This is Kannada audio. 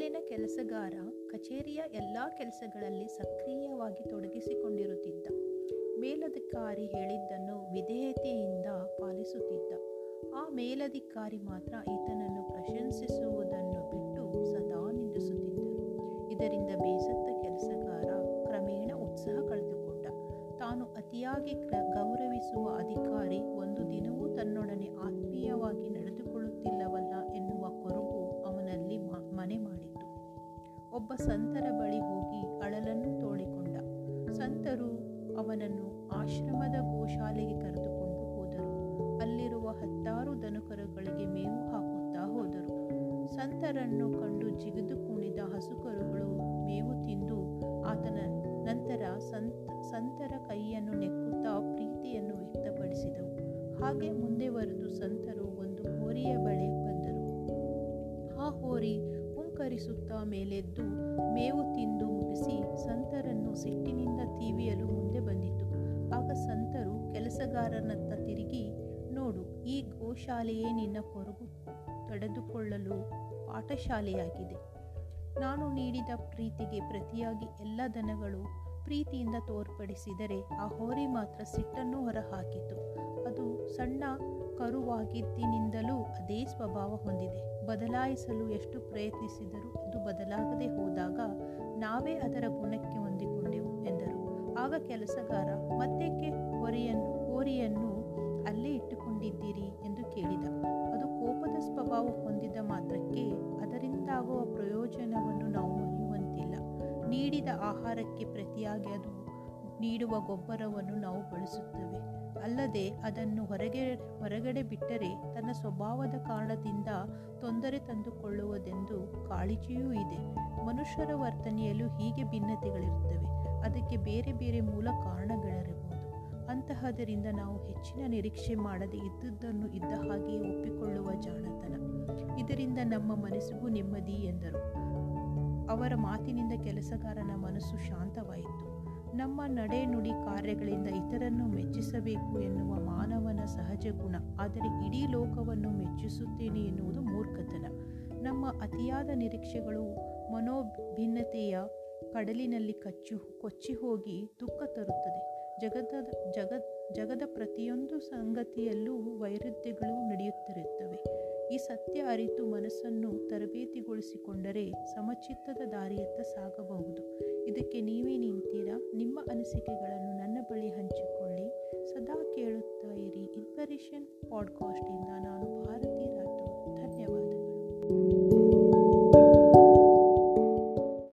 ಕೆಲಸಗಾರ ಕಚೇರಿಯ ಎಲ್ಲ ಕೆಲಸಗಳಲ್ಲಿ ಸಕ್ರಿಯವಾಗಿ ತೊಡಗಿಸಿಕೊಂಡಿರುತ್ತಿದ್ದ. ಮೇಲಧಿಕಾರಿ ಹೇಳಿದ್ದನ್ನು ವಿಧೇಯತೆಯಿಂದ ಪಾಲಿಸುತ್ತಿದ್ದ. ಆ ಮೇಲಧಿಕಾರಿ ಮಾತ್ರ ಈತನನ್ನು ಪ್ರಶಂಸಿಸುವುದನ್ನು ಬಿಟ್ಟು ಸದಾ ನಿಂದಿಸುತ್ತಿದ್ದರು. ಇದರಿಂದ ಬೇಸತ್ತ ಕೆಲಸಗಾರ ಕ್ರಮೇಣ ಉತ್ಸಾಹ ಕಳೆದುಕೊಂಡ. ತಾನು ಅತಿಯಾಗಿ ಗೌರವಿಸುವ ಅಧಿಕಾರಿ ಒಂದು ದಿನವೂ ತನ್ನೊಡನೆ ಆತ್ಮೀಯವಾಗಿ ನಡೆದುಕೊಳ್ಳುತ್ತಿಲ್ಲವಲ್ಲ. ಸಂತರ ಬಳಿ ಹೋಗಿ ಅಳಲನ್ನು ತೋಡಿಕೊಂಡ. ಸಂತರು ಅವನನ್ನು ಆಶ್ರಮದ ಗೋಶಾಲೆಗೆ ಕರೆದುಕೊಂಡು ಹೋದರು. ಅಲ್ಲಿರುವ ಹತ್ತಾರು ದನಕರುಗಳಿಗೆ ಮೇವು ಹಾಕುತ್ತಾ ಹೋದರು. ಸಂತರನ್ನು ಕಂಡು ಜಿಗಿದು ಕುಣಿದ ಹಸುಕರುಗಳು ಮೇವು ತಿಂದು ಆತನ ನಂತರ ಸಂತ, ಸಂತರ ಕೈಯನ್ನು ನೆಕ್ಕುತ್ತಾ ಪ್ರೀತಿಯನ್ನು ವ್ಯಕ್ತಪಡಿಸಿದವು. ಹಾಗೆ ಮುಂದೆ ಬರೆದು ಸಂತರು ಒಂದು ಹೋರಿಯ ಬಳಿ ಹುಂಕರಿಸುತ್ತಾ ಮೇಲೆದ್ದು ಮೇವು ತಿಂದು ಮುಗಿಸಿ ಸಂತರನ್ನು ಸಿಟ್ಟಿನಿಂದ ತೀವಿಯಲು ಮುಂದೆ ಬಂದಿತು. ಆಗ ಸಂತರು ಕೆಲಸಗಾರನತ್ತ ತಿರುಗಿ, ನೋಡು, ಈ ಗೋಶಾಲೆಯೇ ನಿನ್ನ ಕೊರಗು. ತಡೆದುಕೊಳ್ಳಲು ಪಾಠಶಾಲೆಯಾಗಿದೆ. ನಾನು ನೀಡಿದ ಪ್ರೀತಿಗೆ ಪ್ರತಿಯಾಗಿ ಎಲ್ಲ ದನಗಳು ಪ್ರೀತಿಯಿಂದ ತೋರ್ಪಡಿಸಿದರೆ ಆ ಹೋರಿ ಮಾತ್ರ ಸಿಟ್ಟನ್ನು ಹೊರಹಾಕಿತು. ಅದು ಸಣ್ಣ ಕರುವಾಗಿದ್ದಿನಿಂದಲೂ ಅದೇ ಸ್ವಭಾವ ಹೊಂದಿದೆ. ಬದಲಾಯಿಸಲು ಎಷ್ಟು ಪ್ರಯತ್ನಿಸಿದರೂ ಅದು ಬದಲಾಗದೆ ಹೋದಾಗ ನಾವೇ ಅದರ ಗುಣಕ್ಕೆ ಹೊಂದಿಕೊಂಡೆವು ಎಂದರು. ಆಗ ಕೆಲಸಗಾರ, ಮತ್ತೇಕೆ ಹೊರೆಯನ್ನು, ಹೋರಿಯನ್ನು ಅಲ್ಲೇ ಇಟ್ಟುಕೊಂಡಿದ್ದೀರಿ? ಎಂದು ಕೇಳಿದ. ಅದು ಕೋಪದ ಸ್ವಭಾವ ಹೊಂದಿದ ಮಾತ್ರಕ್ಕೆ ಅದರಿಂದಾಗುವ ಪ್ರಯೋಜನವನ್ನು ನಾವು ಮರೆಯುವಂತಿಲ್ಲ ನೀಡಿದ ಆಹಾರಕ್ಕೆ ಪ್ರತಿಯಾಗಿ ಅದು ನೀಡುವ ಗೊಬ್ಬರವನ್ನು ನಾವು ಬಳಸುತ್ತೇವೆ. ಅಲ್ಲದೆ ಅದನ್ನು ಹೊರಗೆ, ಹೊರಗಡೆ ಬಿಟ್ಟರೆ ತನ್ನ ಸ್ವಭಾವದ ಕಾರಣದಿಂದ ತೊಂದರೆ ತಂದುಕೊಳ್ಳುವುದೆಂದು ಕಾಳಜಿಯೂ ಇದೆ. ಮನುಷ್ಯರ ವರ್ತನೆಯಲ್ಲೂ ಹೀಗೆ ಭಿನ್ನತೆಗಳಿರುತ್ತವೆ. ಅದಕ್ಕೆ ಬೇರೆ ಬೇರೆ ಮೂಲ ಕಾರಣಗಳಿರಬಹುದು. ಅಂತಹದರಿಂದ ನಾವು ಹೆಚ್ಚಿನ ನಿರೀಕ್ಷೆ ಮಾಡದೆ ಇದ್ದುದನ್ನು ಇದ್ದ ಹಾಗೆಯೇ ಒಪ್ಪಿಕೊಳ್ಳುವ ಜಾಣತನ. ಇದರಿಂದ ನಮ್ಮ ಮನಸ್ಸಿಗೂ ನೆಮ್ಮದಿ ಎಂದರು. ಅವರ ಮಾತಿನಿಂದ ಕೆಲಸಗಾರನ ಮನಸ್ಸು ಶಾಂತವಾಯಿತು. ನಮ್ಮ ನಡೆ ನುಡಿ ಕಾರ್ಯಗಳಿಂದ ಇತರನ್ನು ಮೆಚ್ಚಿಸಬೇಕು ಎನ್ನುವ ಮಾನವನ ಸಹಜ ಗುಣ. ಆದರೆ ಇಡೀ ಲೋಕವನ್ನು ಮೆಚ್ಚಿಸುತ್ತೇನೆ ಎನ್ನುವುದು ಮೂರ್ಖತನ. ನಮ್ಮ ಅತಿಯಾದ ನಿರೀಕ್ಷೆಗಳು ಮನೋಭಿನ್ನತೆಯ ಕಡಲಿನಲ್ಲಿ ಕಚ್ಚು, ಕೊಚ್ಚಿ ಹೋಗಿ ದುಃಖ ತರುತ್ತದೆ. ಜಗದ ಜಗ ಜಗದ ಪ್ರತಿಯೊಂದು ಸಂಗತಿಯಲ್ಲೂ ವೈರುಧ್ಯಗಳು ನಡೆಯುತ್ತಿರುತ್ತವೆ. ಈ ಸತ್ಯ ಅರಿತು ಮನಸ್ಸನ್ನು ತರಬೇತಿಗೊಳಿಸಿಕೊಂಡರೆ ಸಮಚಿತ್ತದ ದಾರಿಯತ್ತ ಸಾಗಬಹುದು. ಇದಕ್ಕೆ ನೀವೇ ನಿಂತೀರಾ? ನಿಮ್ಮ ಅನಿಸಿಕೆಗಳನ್ನು ನನ್ನ ಬಳಿ ಹಂಚಿಕೊಳ್ಳಿ. ಸದಾ ಕೇಳುತ್ತಾ ಇರಿ. ಇನ್ಸ್ಪಿರೇಷನ್ ಪಾಡ್ಕಾಸ್ಟಿಂದ ನಾನು ಭಾರತ